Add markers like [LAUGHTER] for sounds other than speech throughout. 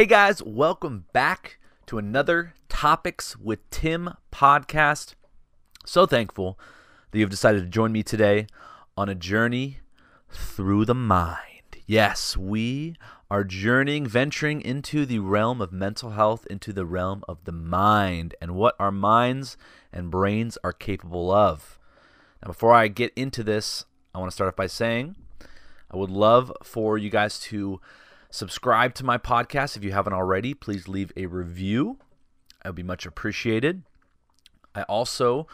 Hey guys, welcome back to another Topics with Tim podcast. So thankful that you've decided to join me today on a journey through the mind. Yes, we are journeying, venturing into the realm of mental health, into the realm of the mind, and what our minds and brains are capable of. Now, before I get into this, I want to start off by saying I would love for you guys to subscribe to my podcast if you haven't already. Please leave a review, it would be much appreciated. I also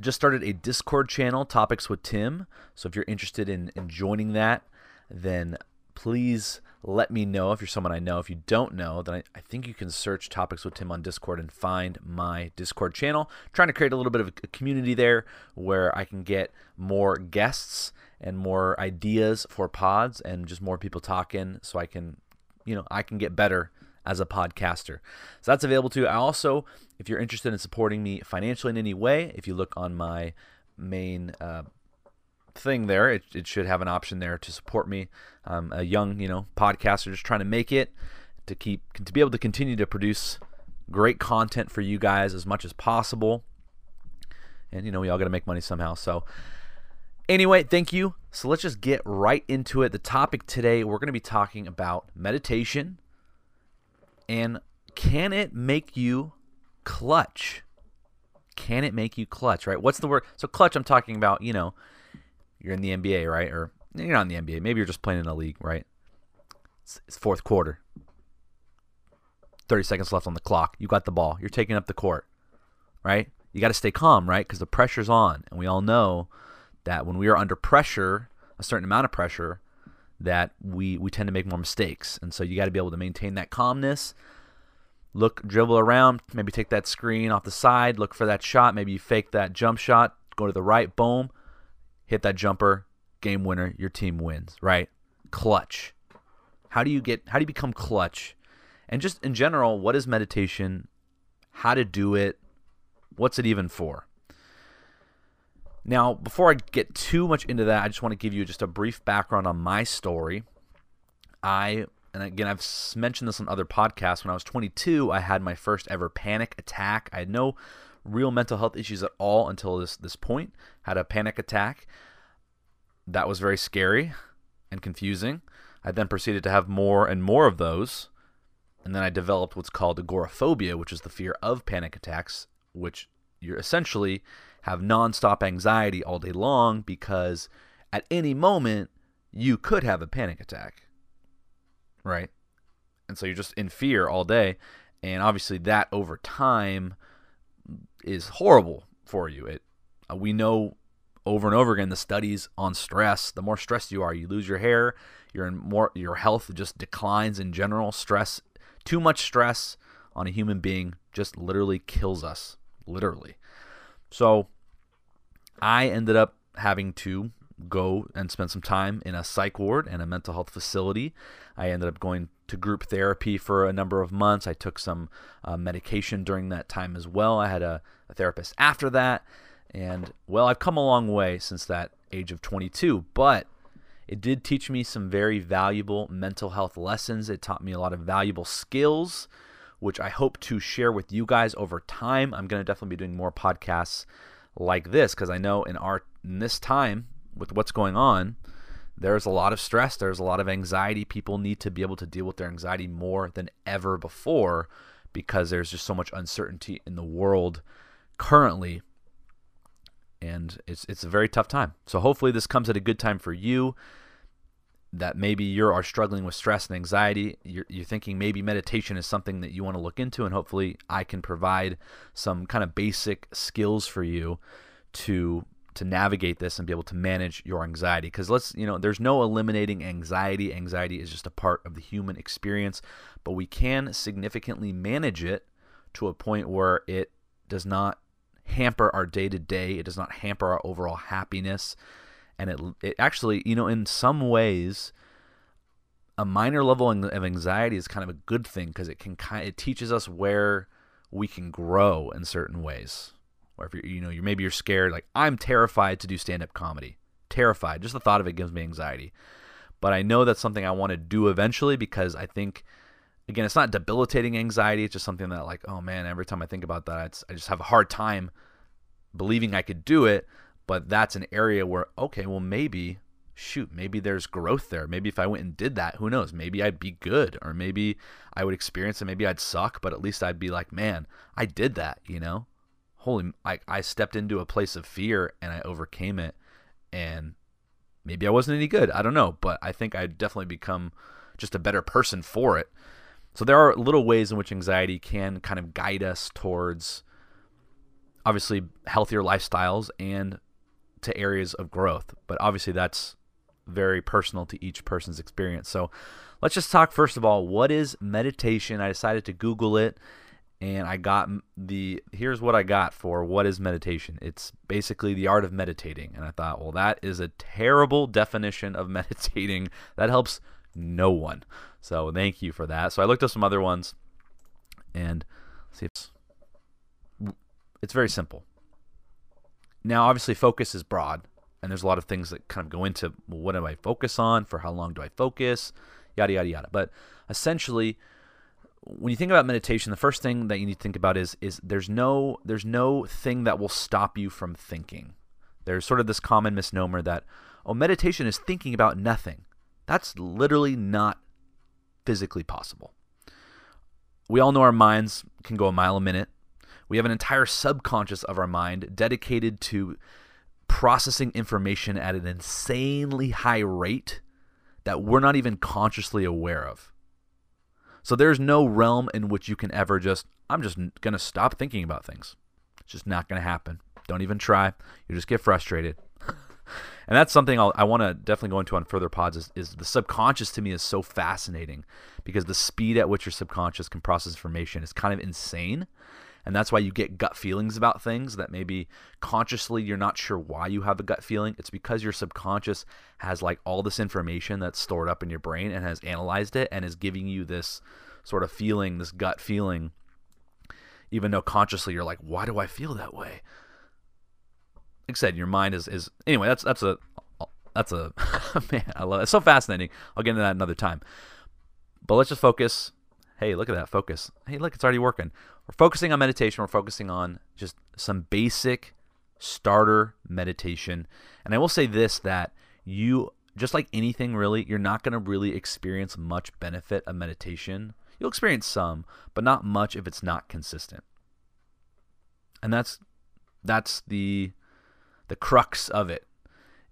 just started a Discord channel, Topics with Tim. So if you're interested in, in joining that, then please let me know if you're someone I know. If you don't know, then I, I, think you can search Topics with Tim on Discord and find my Discord channel. I'm trying to create a little bit of a community there where I can get more guests and more ideas for pods and just more people talking so I can, you know, I can get better as a podcaster. So that's available to you. I also, if you're interested in supporting me financially in any way, if you look on my main uh, thing there, it, it should have an option there to support me. I'm a young, you know, podcaster just trying to make it to keep to be able to continue to produce great content for you guys as much as possible. And you know, we all got to make money somehow. So Anyway, thank you. So let's just get right into it. The topic today, we're going to be talking about meditation and can it make you clutch? Can it make you clutch, right? What's the word? So, clutch, I'm talking about, you know, you're in the NBA, right? Or you're not in the NBA. Maybe you're just playing in a league, right? It's, it's fourth quarter. 30 seconds left on the clock. You got the ball. You're taking up the court, right? You got to stay calm, right? Because the pressure's on. And we all know that when we are under pressure, a certain amount of pressure, that we we tend to make more mistakes. And so you got to be able to maintain that calmness. Look, dribble around, maybe take that screen off the side, look for that shot, maybe you fake that jump shot, go to the right, boom, hit that jumper, game winner, your team wins, right? Clutch. How do you get how do you become clutch? And just in general, what is meditation? How to do it? What's it even for? Now, before I get too much into that, I just want to give you just a brief background on my story. I, and again, I've mentioned this on other podcasts. When I was 22, I had my first ever panic attack. I had no real mental health issues at all until this this point. Had a panic attack. That was very scary and confusing. I then proceeded to have more and more of those. And then I developed what's called agoraphobia, which is the fear of panic attacks, which you're essentially have nonstop anxiety all day long because at any moment you could have a panic attack. Right? And so you're just in fear all day. And obviously, that over time is horrible for you. It uh, we know over and over again the studies on stress. The more stressed you are, you lose your hair. You're in more. Your health just declines in general. Stress, too much stress on a human being just literally kills us. Literally. So I ended up having to go and spend some time in a psych ward and a mental health facility. I ended up going to group therapy for a number of months. I took some uh, medication during that time as well. I had a, a therapist after that. And well, I've come a long way since that age of 22, but it did teach me some very valuable mental health lessons. It taught me a lot of valuable skills which I hope to share with you guys over time. I'm going to definitely be doing more podcasts like this because I know in our in this time with what's going on, there's a lot of stress, there's a lot of anxiety. People need to be able to deal with their anxiety more than ever before because there's just so much uncertainty in the world currently and it's it's a very tough time. So hopefully this comes at a good time for you that maybe you are struggling with stress and anxiety, you're, you're, thinking maybe meditation is something that you want to look into, and hopefully I can provide some kind of basic skills for you to to navigate this and be able to manage your anxiety. Because let's you know, there's no eliminating anxiety. Anxiety is just a part of the human experience, but we can significantly manage it to a point where it does not hamper our day to day. It does not hamper our overall happiness and it it actually you know in some ways a minor level of anxiety is kind of a good thing because it can kind it teaches us where we can grow in certain ways. Or if you're, you know, you're maybe you're scared, like I'm terrified to do stand-up comedy. Terrified. Just the thought of it gives me anxiety. But I know that's something I want to do eventually because I think again, it's not debilitating anxiety. It's just something that, like, oh man, every time I think about that, I just have a hard time believing I could do it. But that's an area where, okay, well, maybe, shoot, maybe there's growth there. Maybe if I went and did that, who knows? Maybe I'd be good, or maybe I would experience it. Maybe I'd suck, but at least I'd be like, man, I did that, you know? Holy, I, I stepped into a place of fear and I overcame it. And maybe I wasn't any good. I don't know, but I think I'd definitely become just a better person for it. So there are little ways in which anxiety can kind of guide us towards obviously healthier lifestyles and to areas of growth. But obviously that's very personal to each person's experience. So let's just talk first of all what is meditation? I decided to Google it and I got the here's what I got for what is meditation. It's basically the art of meditating. And I thought, well, that is a terrible [LAUGHS] definition of meditating. That helps no one. So thank you for that. So I looked up some other ones, and see if it's very simple. Now, obviously, focus is broad, and there's a lot of things that kind of go into well, what do I focus on? For how long do I focus? Yada yada yada. But essentially, when you think about meditation, the first thing that you need to think about is is there's no there's no thing that will stop you from thinking. There's sort of this common misnomer that oh meditation is thinking about nothing. That's literally not physically possible. We all know our minds can go a mile a minute. We have an entire subconscious of our mind dedicated to processing information at an insanely high rate that we're not even consciously aware of. So there's no realm in which you can ever just, I'm just going to stop thinking about things. It's just not going to happen. Don't even try. You just get frustrated [LAUGHS] and that's something I'll, i want to definitely go into on further pods is, is the subconscious to me is so fascinating because the speed at which your subconscious can process information is kind of insane and that's why you get gut feelings about things that maybe consciously you're not sure why you have a gut feeling it's because your subconscious has like all this information that's stored up in your brain and has analyzed it and is giving you this sort of feeling this gut feeling even though consciously you're like why do i feel that way like I said, your mind is is anyway. That's that's a that's a [LAUGHS] man. I love it. It's so fascinating. I'll get into that another time. But let's just focus. Hey, look at that focus. Hey, look, it's already working. We're focusing on meditation. We're focusing on just some basic starter meditation. And I will say this that you just like anything really, you're not going to really experience much benefit of meditation. You'll experience some, but not much if it's not consistent. And that's that's the the crux of it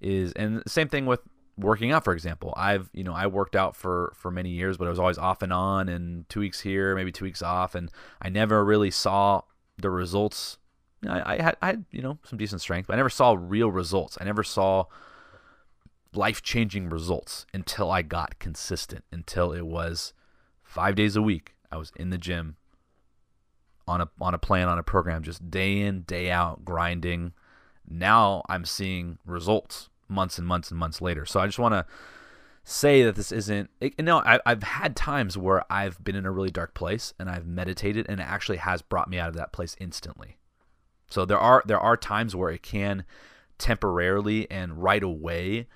is and same thing with working out for example. I've you know i worked out for for many years but i was always off and on and two weeks here maybe two weeks off and i never really saw the results. I, I had i had you know some decent strength but i never saw real results. I never saw life changing results until i got consistent until it was five days a week i was in the gym on a on a plan on a program just day in day out grinding. Now I'm seeing results months and months and months later. So I just want to say that this isn't you know I, have had times where i've been in a really dark place and i've meditated and it actually has brought me out of that place instantly. So there are there are times where it can temporarily and right away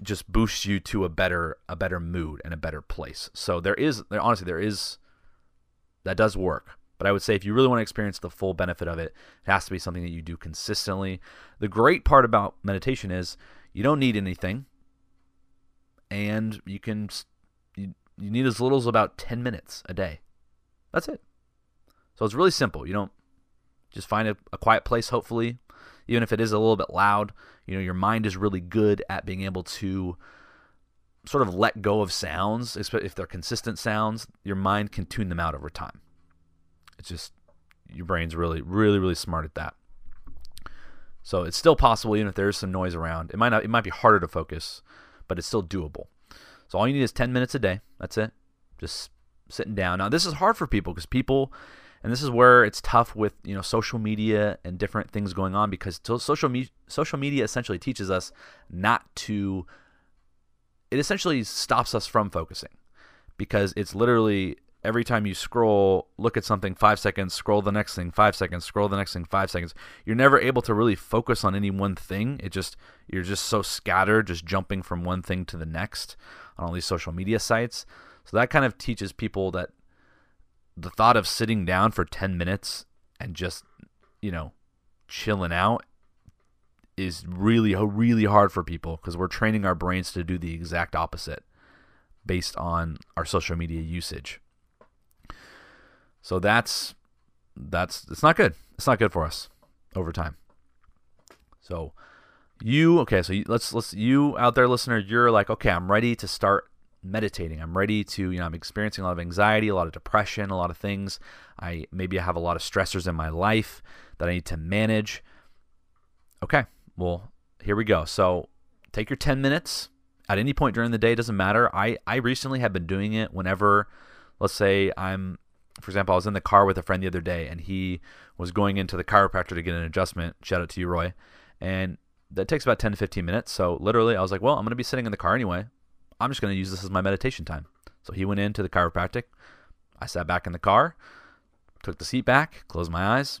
just boost you to a better a better mood and a better place. So there is there honestly there is that does work but I would say if you really want to experience the full benefit of it, it has to be something that you do consistently. The great part about meditation is you don't need anything, and you can you, you need as little as about 10 minutes a day. That's it. So it's really simple. You don't just find a, a quiet place, hopefully, even if it is a little bit loud. You know, your mind is really good at being able to sort of let go of sounds, if they're consistent sounds. Your mind can tune them out over time. It's just your brain's really, really, really smart at that. So it's still possible, even if there is some noise around. It might not. It might be harder to focus, but it's still doable. So all you need is 10 minutes a day. That's it. Just sitting down. Now this is hard for people because people, and this is where it's tough with you know social media and different things going on because social me- social media essentially teaches us not to. It essentially stops us from focusing because it's literally every time you scroll, look at something five seconds, scroll the next thing five seconds, scroll the next thing five seconds. You're never able to really focus on any one thing. It just you're just so scattered, just jumping from one thing to the next on all these social media sites. So that kind of teaches people that the thought of sitting down for 10 minutes and just, you know, chilling out is really really hard for people because we're training our brains to do the exact opposite based on our social media usage. So that's that's it's not good. It's not good for us over time. So you okay? So you, let's let's you out there, listener. You're like, okay, I'm ready to start meditating. I'm ready to you know I'm experiencing a lot of anxiety, a lot of depression, a lot of things. I maybe I have a lot of stressors in my life that I need to manage. Okay, well here we go. So take your 10 minutes at any point during the day. Doesn't matter. I I recently have been doing it whenever, let's say I'm for example, I was in the car with a friend the other day, and he was going into the chiropractor to get an adjustment. Shout out to you, Roy. And that takes about 10 to 15 minutes. So literally, I was like, well, I'm going to be sitting in the car anyway. I'm just going to use this as my meditation time. So he went into the chiropractic. I sat back in the car, took the seat back, closed my eyes,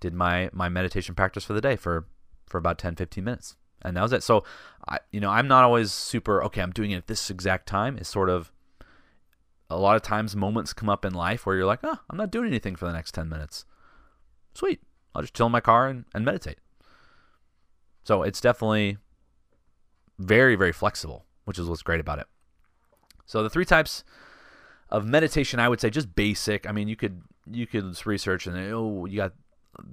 did my my meditation practice for the day for for about 10 15 minutes. And that was it. So I you know, I'm not always super okay, I'm doing it at this exact time. It's sort of a lot of times moments come up in life where you're like, "Oh, I'm not doing anything for the next 10 minutes." Sweet. I'll just chill in my car and, and meditate. So it's definitely very, very flexible, which is what's great about it. So the three types of meditation, I would say, just basic. I mean, you could you could research and oh, you got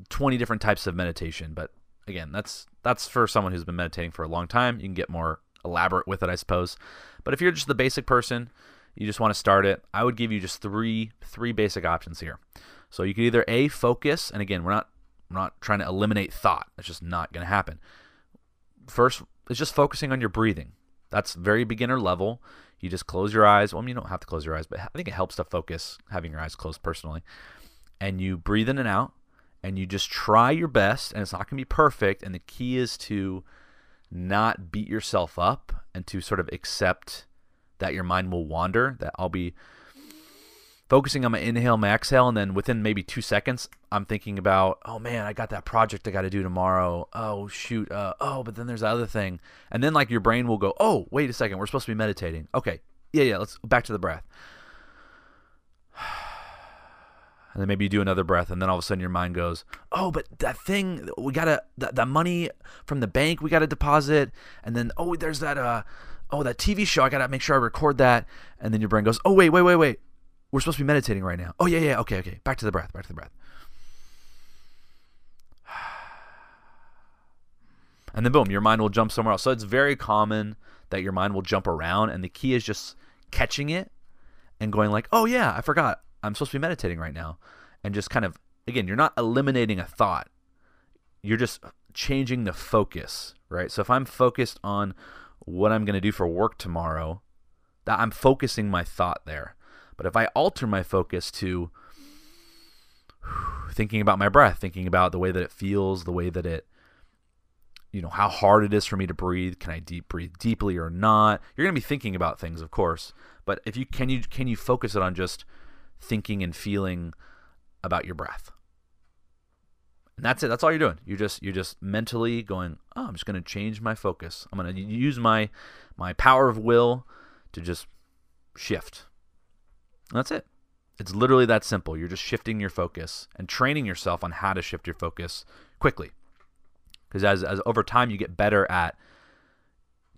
20 different types of meditation, but again, that's that's for someone who's been meditating for a long time. You can get more elaborate with it, I suppose. But if you're just the basic person, you just want to start it, I would give you just three three basic options here. So you could either a focus, and again, we're not we're not trying to eliminate thought. That's just not going to happen first it's just focusing on your breathing. That's very beginner level. You just close your eyes. Well, I mean, you don't have to close your eyes, but I think it helps to focus having your eyes closed personally. And you breathe in and out and you just try your best and it's not going to be perfect and the key is to not beat yourself up and to sort of accept that your mind will wander, that I'll be focusing on my inhale, my exhale, and then within maybe two seconds, I'm thinking about, oh man, I got that project I got to do tomorrow. Oh shoot, uh, oh, but then there's that other thing, and then like your brain will go, oh, wait a second, we're supposed to be meditating. Okay, yeah, yeah, let's back to the breath. [SIGHS] And then maybe you do another breath, and then all of a sudden your mind goes, "Oh, but that thing we gotta that, that money from the bank we gotta deposit." And then oh, there's that uh, oh that TV show I gotta make sure I record that. And then your brain goes, "Oh wait, wait, wait, wait, we're supposed to be meditating right now. Oh, yeah, yeah, okay, okay. Back to the breath, back to the breath. [SIGHS] And then boom, your mind will jump somewhere else. So it's very common that your mind will jump around, and the key is just catching it and going like, "Oh yeah, I forgot. I'm supposed to be meditating right now." And just kind of again, you're not eliminating a thought. You're just changing the focus, right? So if I'm focused on what I'm going to do for work tomorrow, that I'm focusing my thought there. But if I alter my focus to [SIGHS] thinking about my breath, thinking about the way that it feels, the way that it you know how hard it is for me to breathe can i deep breathe deeply or not? You're going to be thinking about things of course. But if you can you can you focus it on just thinking and feeling about your breath and that's it that's all you're doing you're just you're just mentally going oh i'm just going to change my focus i'm going to use my my power of will to just shift that's it. It's literally that simple. You're just shifting your focus and training yourself on how to shift your focus quickly. Because as, as over time you get better at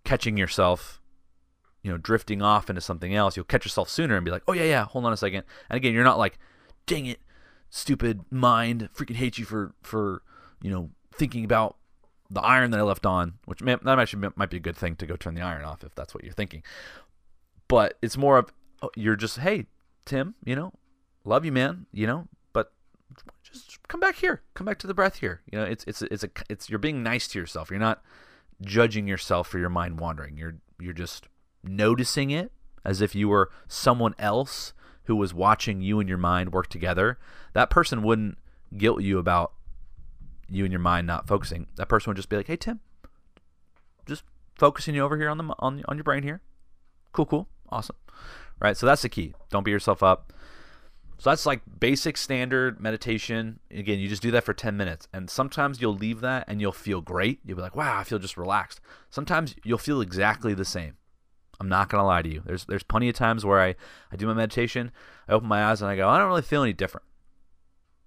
catching yourself, you know, drifting off into something else, you'll catch yourself sooner and be like, oh yeah, yeah, hold on a second. And again, you're not like, dang it, stupid mind, freaking hate you for for you know thinking about the iron that I left on, which may, that actually might be a good thing to go turn the iron off if that's what you're thinking. But it's more of oh, you're just hey, Tim, you know, love you, man, you know, but just come back here. Come back to the breath here. You know, it's it's it's a it's you're being nice to yourself. You're not judging yourself for your mind wandering. You're you're just noticing it as if you were someone else who was watching you and your mind work together. That person wouldn't guilt you about you and your mind not focusing. That person would just be like, "Hey Tim, just focusing you over here on the on on your brain here. Cool, cool, awesome." right? So that's the key. Don't beat yourself up. So that's like basic standard meditation. Again, you just do that for 10 minutes. And sometimes you'll leave that and you'll feel great. You'll be like, wow, I feel just relaxed. Sometimes you'll feel exactly the same. I'm not gonna lie to you. There's there's plenty of times where I, I do my meditation, I open my eyes and I go, I don't really feel any different.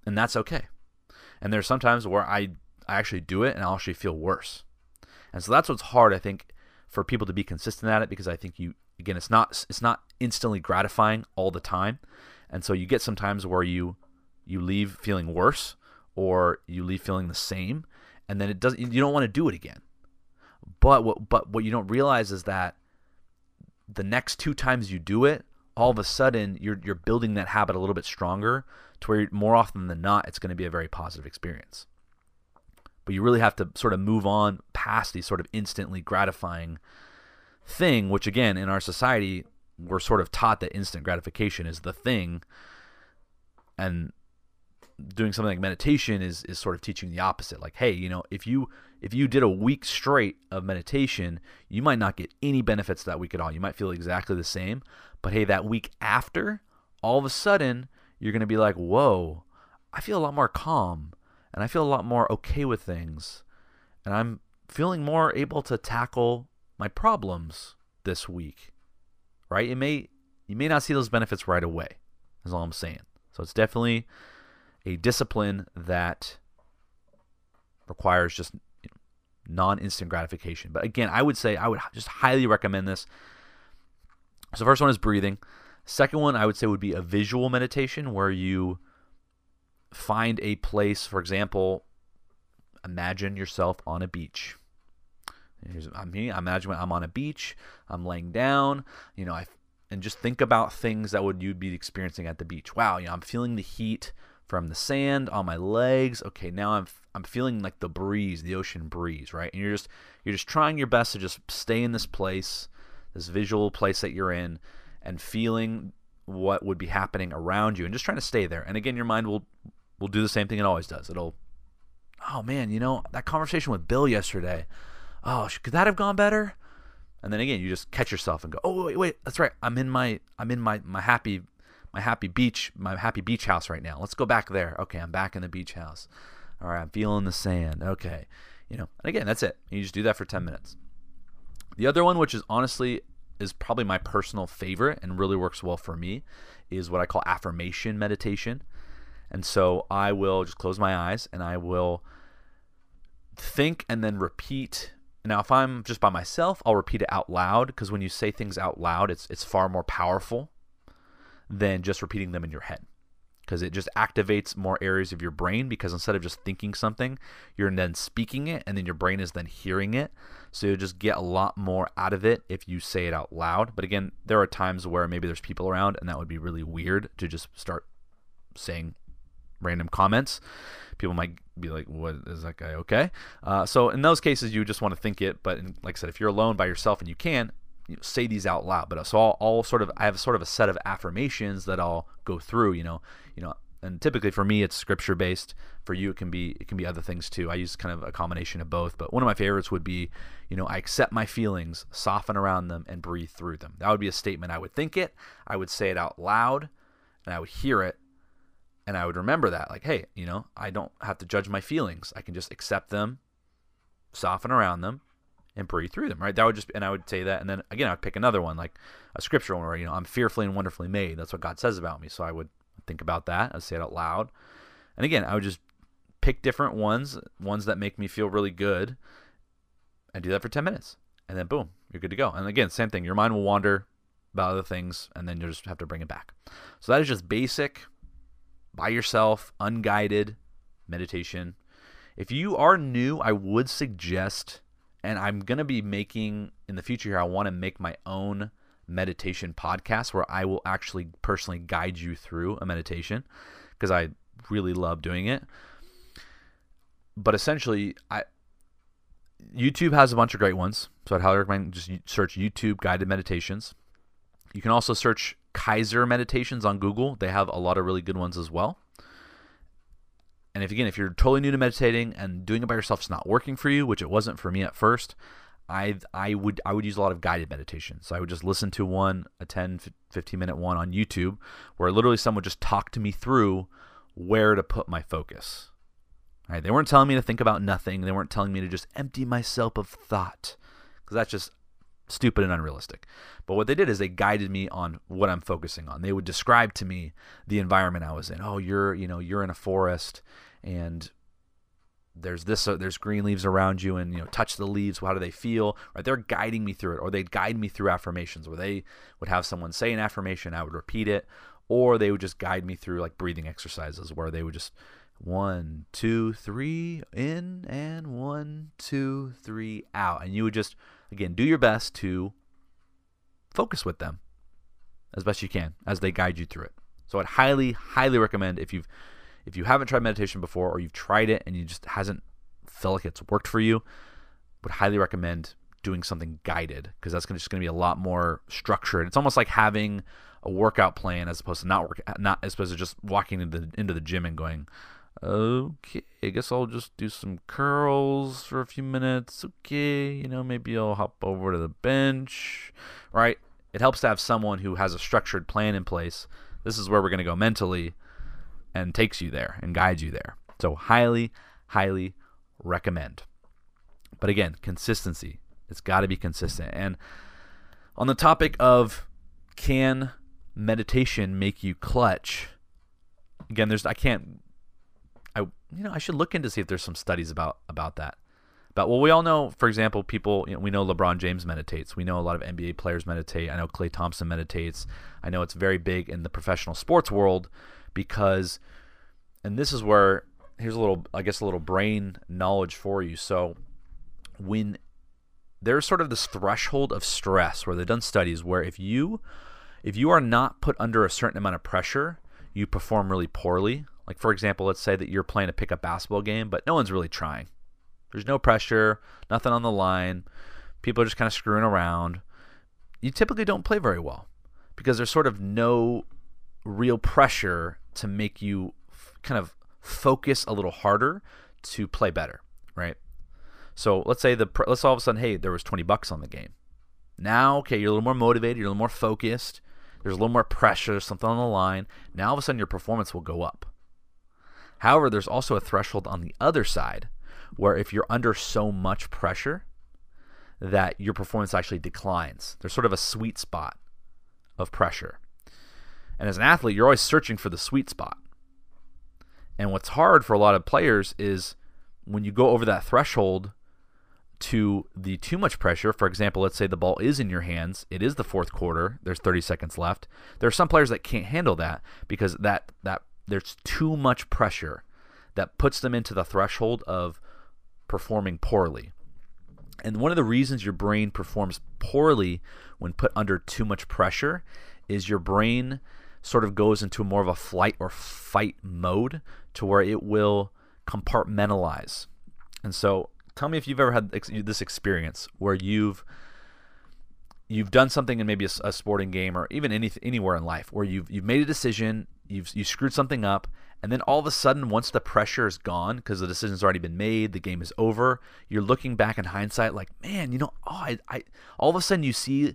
And that's okay. And there's sometimes where I, I actually do it and I actually feel worse. And so that's what's hard, I think, for people to be consistent at it because I think you again it's not it's not instantly gratifying all the time. And so you get some times where you you leave feeling worse or you leave feeling the same and then it doesn't you don't want to do it again. But what but what you don't realize is that the next two times you do it, all of a sudden you're you're building that habit a little bit stronger to where more often than not it's going to be a very positive experience. But you really have to sort of move on past these sort of instantly gratifying thing, which again in our society we're sort of taught that instant gratification is the thing and doing something like meditation is is sort of teaching the opposite. Like hey you know if you if you did a week straight of meditation you might not get any benefits that week at all. You might feel exactly the same. But hey that week after all of a sudden you're going to be like whoa i feel a lot more calm and i feel a lot more okay with things. And i'm feeling more able to tackle my problems this week right? It may you may not see those benefits right away is all i'm saying. So it's definitely a discipline that requires just non-instant gratification. But again, I would say I would just highly recommend this. So first one is breathing. Second one I would say would be a visual meditation where you find a place, for example, imagine yourself on a beach. Here's, I'm here. Imagine I'm on a beach. I'm laying down. You know, I and just think about things that would you'd be experiencing at the beach. Wow, you know, I'm feeling the heat from the sand on my legs. Okay, now I'm I'm feeling like the breeze, the ocean breeze, right? And you're just you're just trying your best to just stay in this place, this visual place that you're in, and feeling what would be happening around you, and just trying to stay there. And again, your mind will will do the same thing it always does. It'll, oh man, you know that conversation with Bill yesterday. Oh, could that have gone better? And then again, you just catch yourself and go, oh wait, wait, that's right. I'm in my I'm in my my happy my happy beach, my happy beach house right now. Let's go back there. Okay, I'm back in the beach house. All right, I'm feeling the sand. Okay, you know, and again, that's it. You just do that for 10 minutes. The other one, which is honestly is probably my personal favorite and really works well for me, is what I call affirmation meditation. And so I will just close my eyes and I will think and then repeat. Now, if I'm just by myself, I'll repeat it out loud because when you say things out loud, it's it's far more powerful than just repeating them in your head. Because it just activates more areas of your brain because instead of just thinking something you're then speaking it and then your brain is then hearing it. So you just get a lot more out of it if you say it out loud. But again there are times where maybe there's people around and that would be really weird to just start saying random comments. People might be like what is that guy okay? Uh, so in those cases you just want to think it but in, like i said if you're alone by yourself and you can you know, say these out loud. But so I'll, I'll sort of I have sort of a set of affirmations that I'll go through. You know, you know, and typically for me it's scripture based. For you it can be it can be other things too. I use kind of a combination of both. But one of my favorites would be, you know, I accept my feelings, soften around them, and breathe through them. That would be a statement. I would think it, I would say it out loud, and I would hear it, and I would remember that. Like, hey, you know, I don't have to judge my feelings. I can just accept them, soften around them, and breathe through them, right? That would just, and I would say that, and then again, I'd pick another one, like a scriptural one, where you know, I'm fearfully and wonderfully made. That's what God says about me. So I would think about that. I'd say it out loud, and again, I would just pick different ones, ones that make me feel really good, and do that for ten minutes, and then boom, you're good to go. And again, same thing. Your mind will wander about other things, and then you just have to bring it back. So that is just basic, by yourself, unguided meditation. If you are new, I would suggest and I'm going to be making in the future here, I want to make my own meditation podcast where I will actually personally guide you through a meditation because I really love doing it. But essentially, I YouTube has a bunch of great ones, so I'd highly recommend just search YouTube guided meditations. You can also search Kaiser meditations on Google. They have a lot of really good ones as well. And if again, if you're totally new to meditating and doing it by yourself is not working for you, which it wasn't for me at first, I I would I would use a lot of guided meditation. So I would just listen to one a 10 15 minute one on YouTube where literally someone would just talk to me through where to put my focus. Right? They weren't telling me to think about nothing. They weren't telling me to just empty myself of thought cuz that's just stupid and unrealistic. But what they did is they guided me on what I'm focusing on. They would describe to me the environment I was in. Oh, you're, you know, you're in a forest and there's this uh, there's green leaves around you and you know touch the leaves. How do they feel? Right? They're guiding me through it or they'd guide me through affirmations where they would have someone say an affirmation i would repeat it or they would just guide me through like breathing exercises where they would just one two three in and one two three out. And you would just again do your best to focus with them as best you can as they guide you through it. So i'd highly highly recommend if you've if you haven't tried meditation before or you've tried it and you just hasn't felt like it's worked for you, would highly recommend doing something guided because that's gonna, just going to be a lot more structured. It's almost like having a workout plan as opposed to not work, not as opposed to just walking into the, into the gym and going, okay, I guess I'll just do some curls for a few minutes. Okay, you know, maybe I'll hop over to the bench, right? It helps to have someone who has a structured plan in place. This is where we're going to go mentally and takes you there and guides you there. So, highly, highly recommend. But again, consistency. It's got to be consistent. And on the topic of can meditation make you clutch? Again, there's I can't I you know, I should look into see if there's some studies about about that. But well, we all know, for example, people you know, we know LeBron James meditates. We know a lot of NBA players meditate. I know Klay Thompson meditates. I know it's very big in the professional sports world because, and this is where here's a little, I guess, a little brain knowledge for you. So, when there's sort of this threshold of stress where they've done studies where if you if you are not put under a certain amount of pressure, you perform really poorly. Like for example, let's say that you're playing a pickup basketball game, but no one's really trying. There's no pressure, nothing on the line. People are just kind of screwing around. You typically don't play very well because there's sort of no real pressure to make you f- kind of focus a little harder to play better, right? So let's say the let's all of a sudden, hey, there was 20 bucks on the game. Now, okay, you're a little more motivated, you're a little more focused. There's a little more pressure, something on the line. Now all of a sudden your performance will go up. However, there's also a threshold on the other side where if you're under so much pressure that your performance actually declines. There's sort of a sweet spot of pressure. And as an athlete, you're always searching for the sweet spot. And what's hard for a lot of players is when you go over that threshold to the too much pressure. For example, let's say the ball is in your hands, it is the fourth quarter, there's 30 seconds left. There are some players that can't handle that because that that there's too much pressure that puts them into the threshold of performing poorly. And one of the reasons your brain performs poorly when put under too much pressure is your brain sort of goes into more of a flight or fight mode to where it will compartmentalize. And so, tell me if you've ever had this experience where you've you've done something in maybe a, a, sporting game or even any, anywhere in life where you've you've made a decision, you've you screwed something up, and then all of a sudden, once the pressure is gone because the decision's already been made, the game is over, you're looking back in hindsight like, man, you know, oh, I, I all of a sudden you see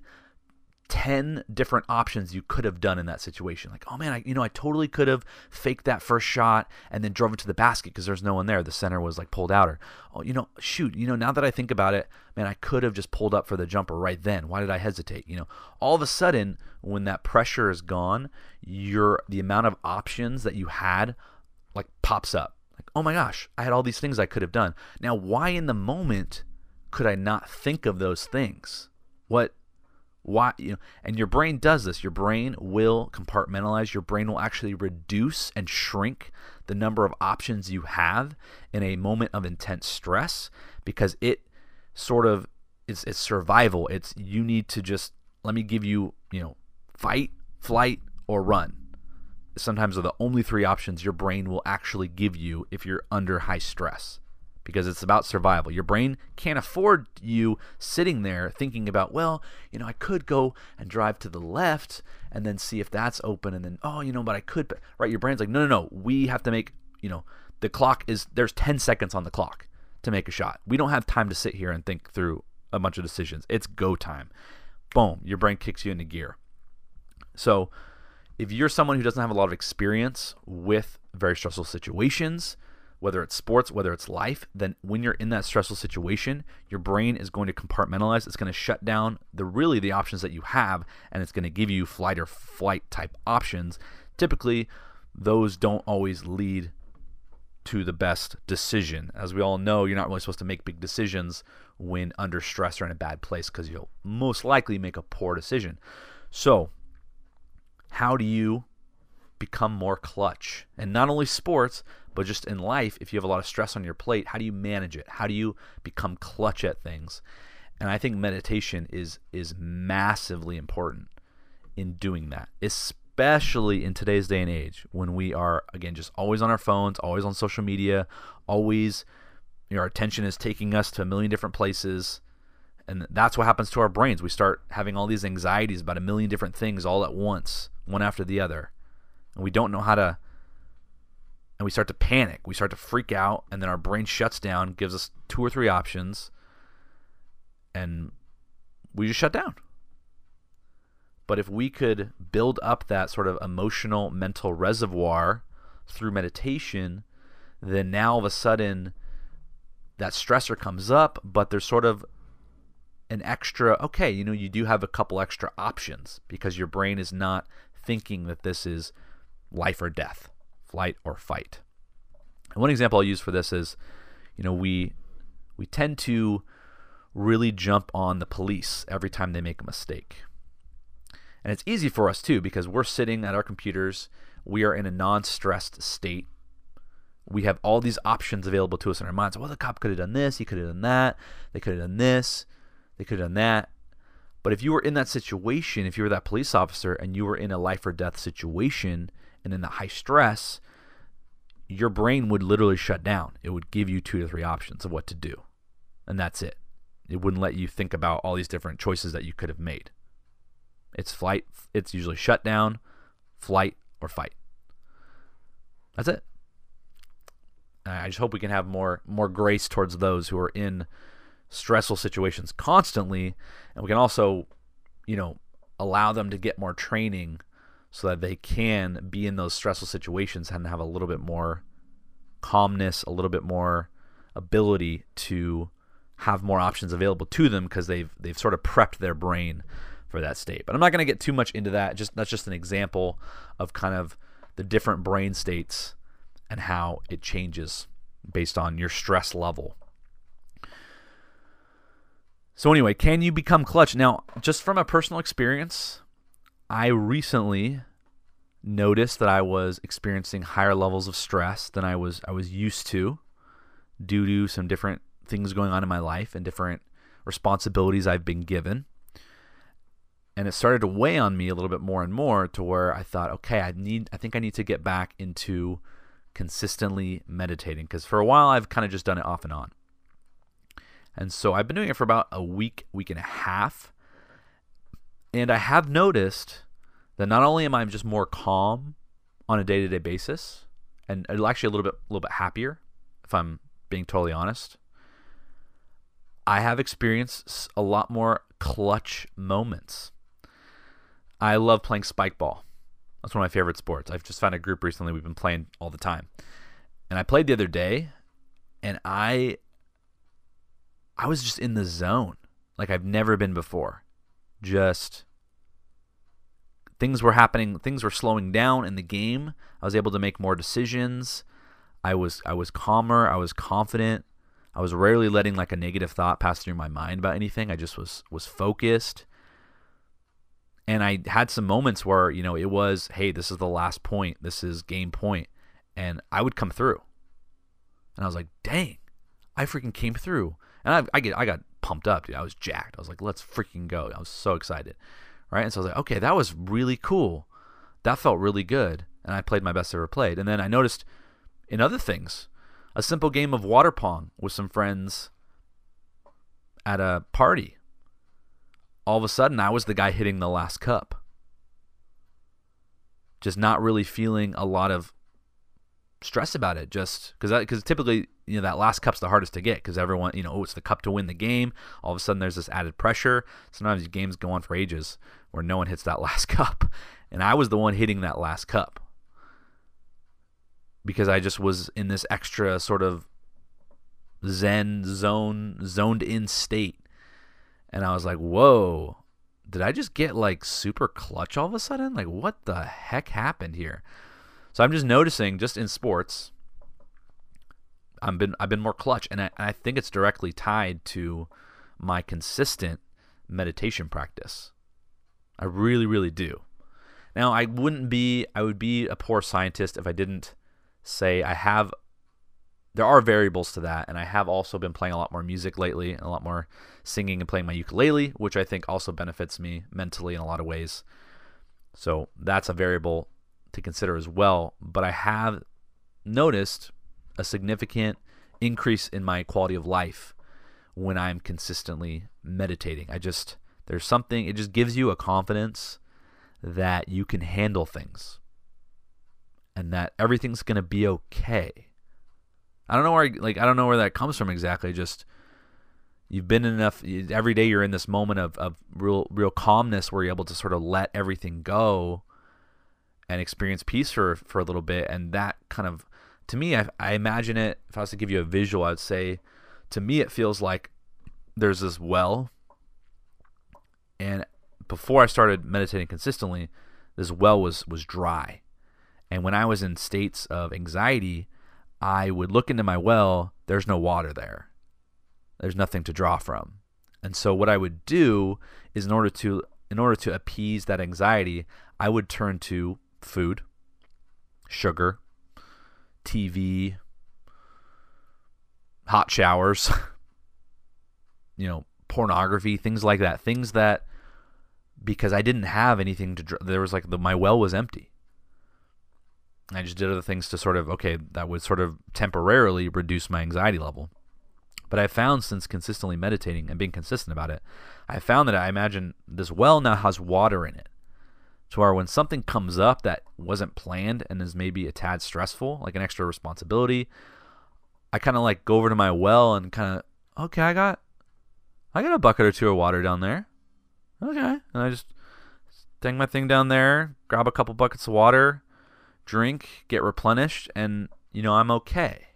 10 different options you could have done in that situation. Like, oh man, I, you know, I totally could have faked that first shot and then drove it to the basket because there's no one there. The center was like pulled out or, oh, you know, shoot, you know, now that I think about it, man, I could have just pulled up for the jumper right then. Why did I hesitate? You know, all of a sudden, when that pressure is gone, your the amount of options that you had like pops up. Like, oh my gosh, I had all these things I could have done. Now, why in the moment could I not think of those things? What why you know and your brain does this. Your brain will compartmentalize. Your brain will actually reduce and shrink the number of options you have in a moment of intense stress because it sort of it's, it's survival. It's you need to just let me give you you know fight flight or run. Sometimes are the only three options your brain will actually give you if you're under high stress because it's about survival. Your brain can't afford you sitting there thinking about, well, you know, I could go and drive to the left and then see if that's open and then, oh, you know, but I could, right? Your brain's like, no, no, no, we have to make, you know, the clock is, there's 10 seconds on the clock to make a shot. We don't have time to sit here and think through a bunch of decisions. It's go time. Boom, your brain kicks you into gear. So, if you're someone who doesn't have a lot of experience with very stressful situations, whether it's sports, whether it's life, then when you're in that stressful situation, your brain is going to compartmentalize. It's going to shut down the really the options that you have, and it's going to give you flight or flight type options. Typically, those don't always lead to the best decision. As we all know, you're not really supposed to make big decisions when under stress or in a bad place because you'll most likely make a poor decision. So, how do you become more clutch? And not only sports, but just in life, if you have a lot of stress on your plate, how do you manage it? How do you become clutch at things? And I think meditation is is massively important in doing that, especially in today's day and age when we are again just always on our phones, always on social media, always you know, our attention is taking us to a million different places. And that's what happens to our brains. We start having all these anxieties about a million different things all at once, one after the other. And we don't know how to and we start to panic. We start to freak out, and then our brain shuts down, gives us two or three options, and we just shut down. But if we could build up that sort of emotional, mental reservoir through meditation, then now all of a sudden that stressor comes up, but there's sort of an extra, okay, you know, you do have a couple extra options because your brain is not thinking that this is life or death flight or fight. And one example I'll use for this is, you know, we we tend to really jump on the police every time they make a mistake. And it's easy for us too because we're sitting at our computers, we are in a non-stressed state. We have all these options available to us in our minds. Well, the cop could have done this, he could have done that, they could have done this, they could have done that. But if you were in that situation, if you were that police officer and you were in a life or death situation and in the high stress, your brain would literally shut down. It would give you two to three options of what to do. And that's it. It wouldn't let you think about all these different choices that you could have made. It's flight, it's usually shut down, flight, or fight. That's it. I just hope we can have more more grace towards those who are in stressful situations constantly and we can also, you know, allow them to get more training so that they can be in those stressful situations and have a little bit more calmness, a little bit more ability to have more options available to them because they've they've sort of prepped their brain for that state. But I'm not going to get too much into that. Just that's just an example of kind of the different brain states and how it changes based on your stress level. So anyway, can you become clutch? Now, just from a personal experience, I recently noticed that I was experiencing higher levels of stress than I was I was used to due to some different things going on in my life and different responsibilities I've been given. And it started to weigh on me a little bit more and more to where I thought, okay, I need I think I need to get back into consistently meditating because for a while I've kind of just done it off and on. And so I've been doing it for about a week, week and a half. And I have noticed that not only am I just more calm on a day-to-day basis, and actually a little bit, a little bit happier, if I'm being totally honest. I have experienced a lot more clutch moments. I love playing spike ball. That's one of my favorite sports. I've just found a group recently we've been playing all the time. And I played the other day and I I was just in the zone like I've never been before just things were happening, things were slowing down in the game. I was able to make more decisions. I was I was calmer, I was confident. I was rarely letting like a negative thought pass through my mind about anything. I just was was focused. And I had some moments where, you know, it was, hey, this is the last point. This is game point. And I would come through. And I was like, dang, I freaking came through. And I, I get I got pumped up, dude. I was jacked. I was like, let's freaking go. I was so excited. Right. And so I was like, okay, that was really cool. That felt really good. And I played my best I ever played. And then I noticed in other things, a simple game of water pong with some friends at a party. All of a sudden, I was the guy hitting the last cup. Just not really feeling a lot of stress about it just because because typically you know that last cup's the hardest to get because everyone you know oh it's the cup to win the game all of a sudden there's this added pressure sometimes games go on for ages where no one hits that [LAUGHS] last cup and i was the one hitting that last cup because I just was in this extra sort of zen zone zoned in state and I was like, "Whoa, did I just get like super clutch all of a sudden? Like what the heck happened here?" So I'm just noticing just in sports I've been I've been more clutch and I, I think it's directly tied to my consistent meditation practice. I really really do. Now, I wouldn't be I would be a poor scientist if I didn't say I have there are variables to that and I have also been playing a lot more music lately, and a lot more singing and playing my ukulele, which I think also benefits me mentally in a lot of ways. So, that's a variable to consider as well, but I have noticed a significant increase in my quality of life when I'm consistently meditating. I just there's something it just gives you a confidence that you can handle things and that everything's going to be okay. I don't know where like I don't know where that comes from exactly. Just you've been enough every day you're in this moment of, of real real calmness where you're able to sort of let everything go and experience peace for for a little bit and that kind of to me I, I imagine it if I was to give you a visual I would say to me it feels like there's this well and before I started meditating consistently, this well was was dry. And when I was in states of anxiety, I would look into my well, there's no water there. There's nothing to draw from. And so what I would do is in order to in order to appease that anxiety, I would turn to food, sugar, TV, hot showers, [LAUGHS] you know, pornography, things like that. Things that because I didn't have anything to. There was like the my well was empty. I just did other things to sort of okay that would sort of temporarily reduce my anxiety level. But I found since consistently meditating and being consistent about it, I found that I imagine this well now has water in it. To where when something comes up that wasn't planned and is maybe a tad stressful, like an extra responsibility, I kind of like go over to my well and kind of okay, I got I got a bucket or two of water down there okay. And I just thing my thing down there, grab a couple buckets of water, drink, get replenished, and you know I'm okay.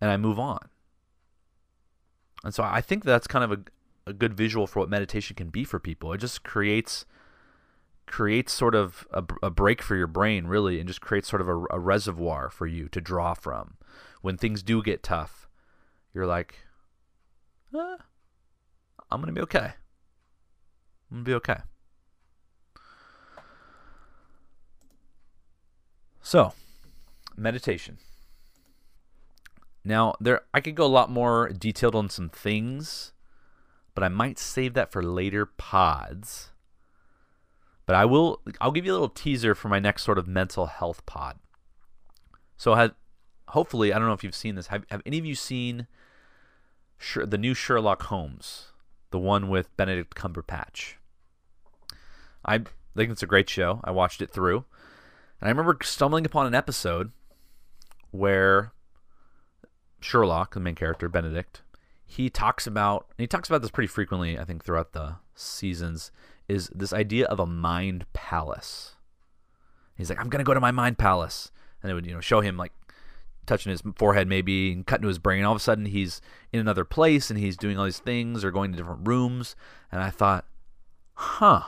And I move on. And so I think that's kind of a, a good visual for what meditation can be for people. It just creates creates sort of a, a break for your brain, really, and just creates sort of a, a reservoir for you to draw from. When things do get tough, you're like, eh, I'm gonna be okay. I'm gonna be okay. So, meditation. Now, there I could go a lot more detailed on some things, but I might save that for later pods. But I will I'll give you a little teaser for my next sort of mental health pod. So hopefully, I don't know if you've seen this. Have have any of you seen the new Sherlock Holmes? the one with Benedict Cumberbatch. I think it's a great show. I watched it through. And I remember stumbling upon an episode where Sherlock, the main character, Benedict, he talks about, he talks about this pretty frequently, I think, throughout the seasons, is this idea of a mind palace. He's like, I'm to go to my mind palace. And it would, you know, show him like touching his forehead maybe and cutting to his brain. All of a sudden he's in another place and he's doing all these things or going to different rooms. And I thought, huh,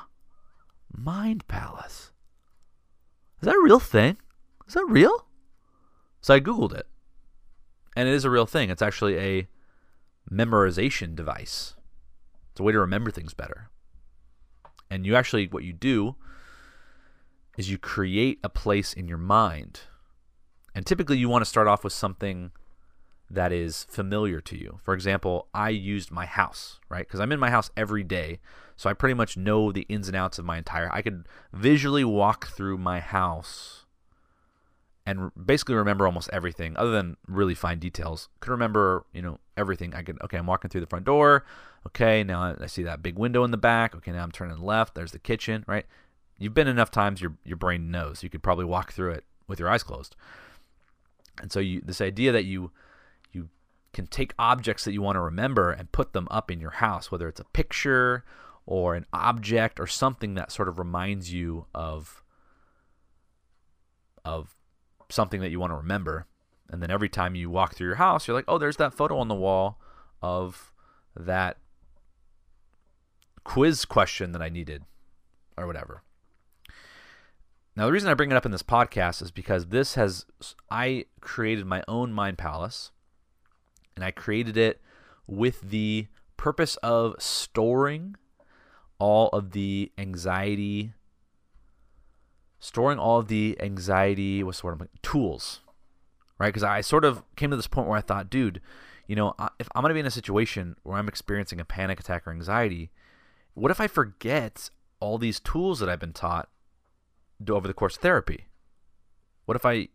mind palace. Is that a real thing? Is that real? So I Googled it. And it is a real thing. It's actually a memorization device. It's a way to remember things better. And you actually, what you do is you create a place in your mind and typically, you want to start off with something that is familiar to you. For example, I used my house, right? Because I'm in my house every day. So I pretty much know the ins and outs of my entire I could visually walk through my house and basically remember almost everything other than really fine details. Could remember, you know, everything. I could okay, I'm walking through the front door. Okay, now I see that big window in the back. Okay, now I'm turning left. There's the kitchen, right? You've been enough times your your brain knows. You could probably walk through it with your eyes closed. And so you this idea that you you can take objects that you want to remember and put them up in your house, whether it's a picture or an object or something that sort of reminds you of of something that you want to remember. And then every time you walk through your house, you're like, oh, there's that photo on the wall of that quiz question that I needed or whatever. Now, the reason I bring it up in this podcast is because this has, I created my own mind palace and I created it with the purpose of storing all of the anxiety, storing all of the anxiety, what's the word? Tools, right? Because I sort of came to this point where I thought, dude, you know, if I'm going to be in a situation where I'm experiencing a panic attack or anxiety, what if I forget all these tools that I've been taught over the course of therapy? What if I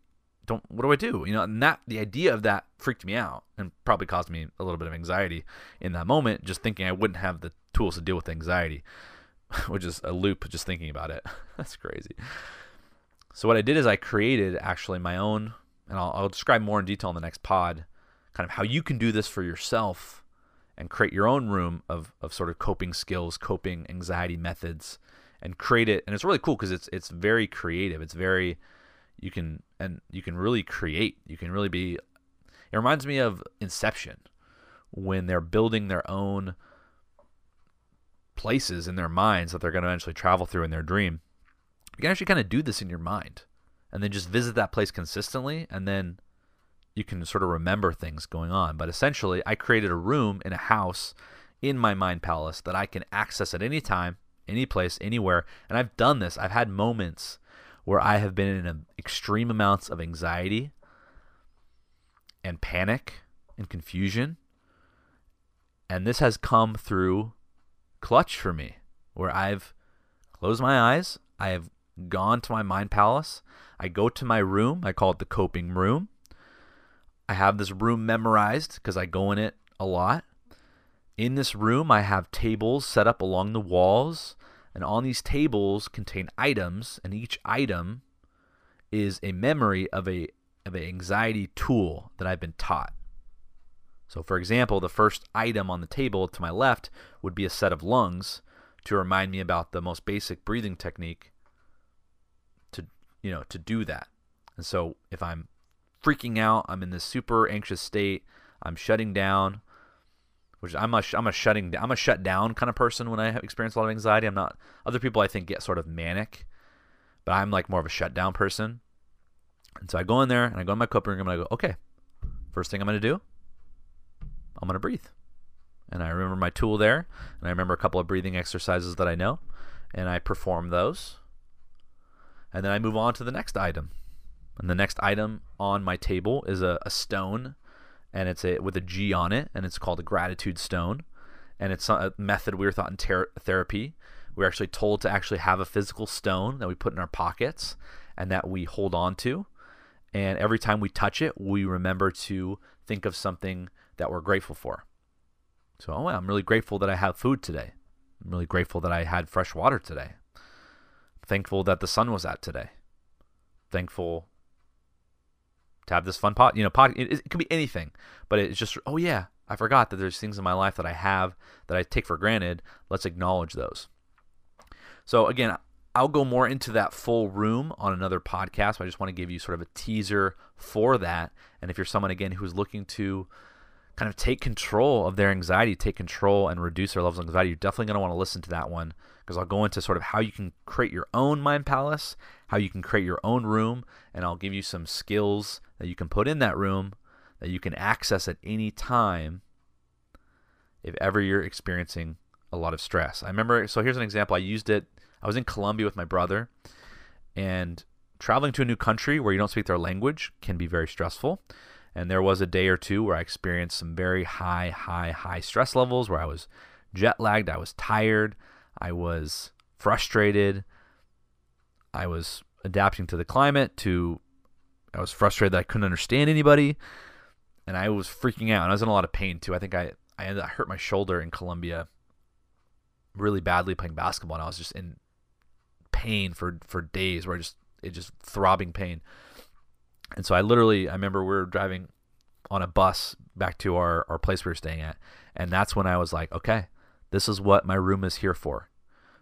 don't? What do I do? You know, and that the idea of that freaked me out and probably caused me a little bit of anxiety in that moment, just thinking I wouldn't have the tools to deal with anxiety, [LAUGHS] which is a loop just thinking about it. [LAUGHS] That's crazy. So what I did is I created actually my own, and I'll, I'll describe more in detail in the next pod, kind of how you can do this for yourself and create your own room of, of sort of coping skills, coping anxiety methods, and create it. And it's really cool because it's it's very creative. It's very you can and you can really create. You can really be. It reminds me of Inception when they're building their own places in their minds that they're going to eventually travel through in their dream. You can actually kind of do this in your mind and then just visit that place consistently and then you can sort of remember things going on. But essentially, I created a room in a house in my mind palace that I can access at any time, any place, anywhere. And I've done this. I've had moments where I have been in extreme amounts of anxiety and panic and confusion. And this has come through clutch for me, where I've closed my eyes, I have gone to my mind palace, I go to my room, I call it the coping room. I have this room memorized because I go in it a lot. In this room, I have tables set up along the walls, and on these tables contain items, and each item is a memory of a of an anxiety tool that I've been taught. So, for example, the first item on the table to my left would be a set of lungs to remind me about the most basic breathing technique to you know to do that. And so, if I'm freaking out. I'm in this super anxious state. I'm shutting down, which I'm a I'm a shutting I'm a shut down kind of person when I experience a lot of anxiety. I'm not other people I think get sort of manic, but I'm like more of a shutdown person. And so I go in there and I go in my coping room and I go, okay, first thing I'm gonna do, I'm gonna breathe. And I remember my tool there, and I remember a couple of breathing exercises that I know, and I perform those. And then I move on to the next item. And the next item on my table is a, a stone, and it's a with a G on it, and it's called a gratitude stone. And it's a method we were taught in ter- therapy. We are actually told to actually have a physical stone that we put in our pockets and that we hold on to. And every time we touch it, we remember to think of something that we're grateful for. So, oh, I'm really grateful that I have food today. I'm really grateful that I had fresh water today. Thankful that the sun was out today. Thankful to have this fun pot. You know, pot. It, it could be anything, but it's just oh yeah, I forgot that there's things in my life that I have that I take for granted. Let's acknowledge those. So again, I'll go more into that full room on another podcast. I just want to give you sort of a teaser for that. And if you're someone again who's looking to kind of take control of their anxiety, take control and reduce their levels of anxiety, you're definitely going to want to listen to that one because I'll go into sort of how you can create your own mind palace, how you can create your own room, and I'll give you some skills that you can put in that room that you can access at any time if ever you're experiencing a lot of stress. I remember, so here's an example. I used it, I was in Colombia with my brother, and traveling to a new country where you don't speak their language can be very stressful. And there was a day or two where I experienced some very high, high, high stress levels where I was jet lagged, I was tired, I was frustrated, I was adapting to the climate, to I was frustrated that I couldn't understand anybody, and I was freaking out. And I was in a lot of pain too. I think I I, I hurt my shoulder in Colombia really badly playing basketball, and I was just in pain for for days, where I just it just throbbing pain. And so I literally, I remember we were driving on a bus back to our, our place we were staying at. And that's when I was like, okay, this is what my room is here for.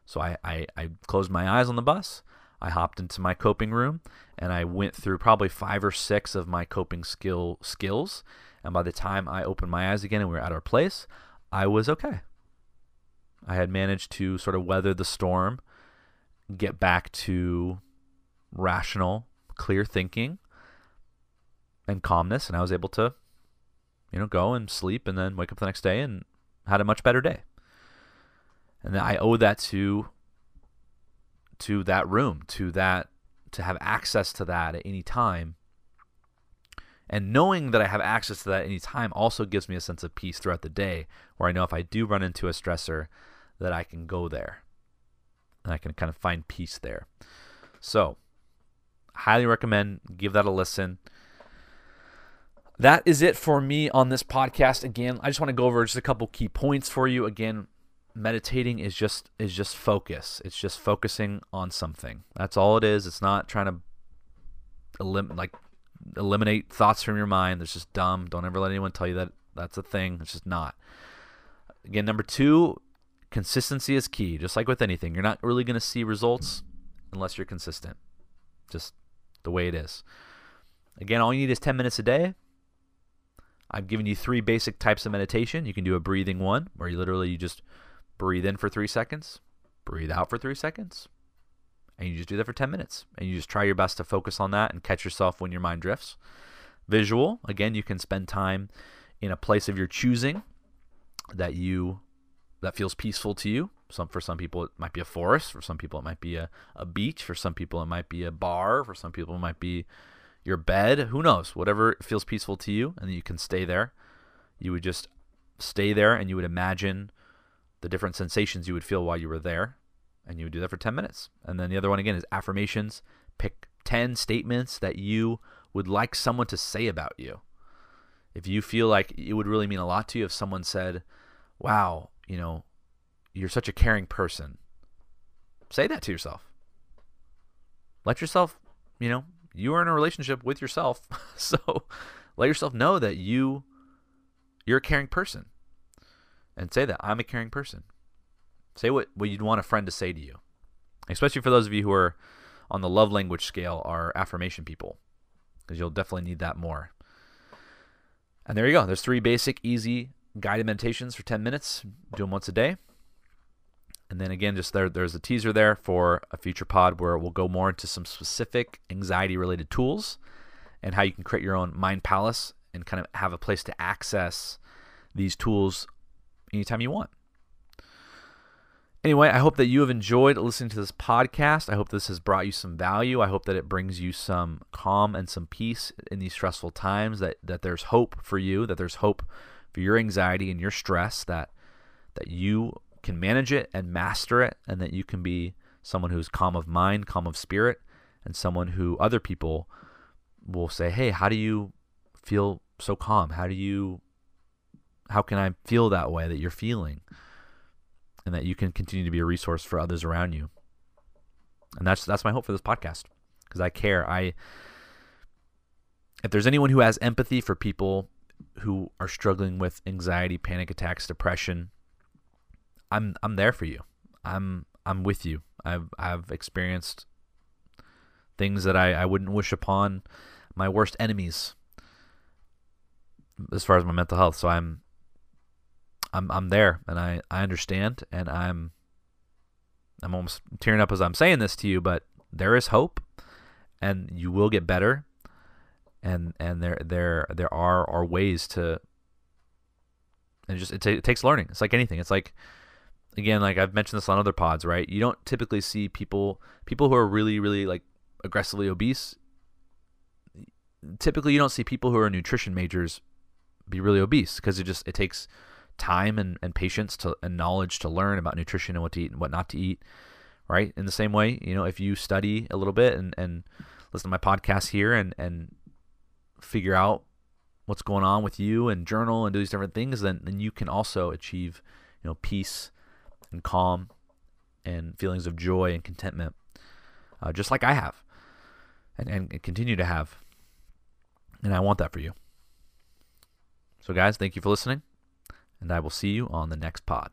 So I, I, I closed my eyes on the bus. I hopped into my coping room and I went through probably five or six of my coping skill skills. And by the time I opened my eyes again and we were at our place, I was okay. I had managed to sort of weather the storm, get back to rational, clear thinking and calmness, and I was able to, you know, go and sleep and then wake up the next day and had a much better day. And I owe that to to that room, to that to have access to that at any time. And knowing that I have access to that at any time also gives me a sense of peace throughout the day where I know if I do run into a stressor that I can go there. And I can kind of find peace there. So, highly recommend give that a listen. That is it for me on this podcast. Again, I just want to go over just a couple key points for you. Again, meditating is just is just focus. It's just focusing on something. That's all it is. It's not trying to elim- like eliminate thoughts from your mind. That's just dumb. Don't ever let anyone tell you that that's a thing. It's just not. Again, number 2, consistency is key. Just like with anything, you're not really going to see results unless you're consistent. Just the way it is. Again, all you need is 10 minutes a day. I've given you three basic types of meditation. You can do a breathing one, where you literally you just breathe in for three seconds, breathe out for three seconds, and you just do that for 10 minutes. And you just try your best to focus on that and catch yourself when your mind drifts. Visual, again, you can spend time in a place of your choosing that you that feels peaceful to you. Some for some people it might be a forest, for some people it might be a, a beach, for some people it might be a bar, for some people it might be your bed, who knows, whatever feels peaceful to you, and you can stay there. You would just stay there and you would imagine the different sensations you would feel while you were there. And you would do that for 10 minutes. And then the other one again is affirmations. Pick 10 statements that you would like someone to say about you. If you feel like it would really mean a lot to you if someone said, Wow, you know, you're such a caring person, say that to yourself. Let yourself, you know, you are in a relationship with yourself. [LAUGHS] so let yourself know that you you're a caring person and say that I'm a caring person. Say what, what you'd want a friend to say to you, especially for those of you who are on the love language scale are affirmation people, because you'll definitely need that more. And there you go. There's three basic, easy guided meditations for 10 minutes. Do them once a day. And then again, just there, there's a teaser there for a future pod where we'll go more into some specific anxiety related tools and how you can create your own mind palace and kind of have a place to access these tools anytime you want. Anyway, I hope that you have enjoyed listening to this podcast. I hope this has brought you some value. I hope that it brings you some calm and some peace in these stressful times, that, that there's hope for you, that there's hope for your anxiety and your stress, that that you can manage it and master it, and that you can be someone who's calm of mind, calm of spirit, and someone who other people will say, Hey, how do you feel so calm? How do you how can I feel that way that you're feeling? And that you can continue to be a resource for others around you. And that's that's my hope for this podcast because I care. I if there's anyone who has empathy for people who are struggling with anxiety, panic attacks, depression, I'm I'm there for you. I'm I'm with you. I've I've experienced things that I, I wouldn't wish upon my worst enemies as far as my mental health. So I'm I'm I'm there and I, I understand and I'm I'm almost tearing up as I'm saying this to you, but there is hope and you will get better and and there there there are are ways to and it just it, t- it takes learning. It's like anything. It's like again, like I've mentioned this on other pods, right? You don't typically see people people who are really really like aggressively obese. Typically, you don't see people who are nutrition majors be really obese because it just it takes time and, and patience to and knowledge to learn about nutrition and what to eat and what not to eat right? In the same way you know if you study a little bit and, and listen to my podcast here and and figure out what's going on with you and journal and do these different things then then you can also achieve you know peace and calm and feelings of joy and contentment uh, just like i have and, and continue to have. And i want that for you. So guys thank you for listening and I will see you on the next pod.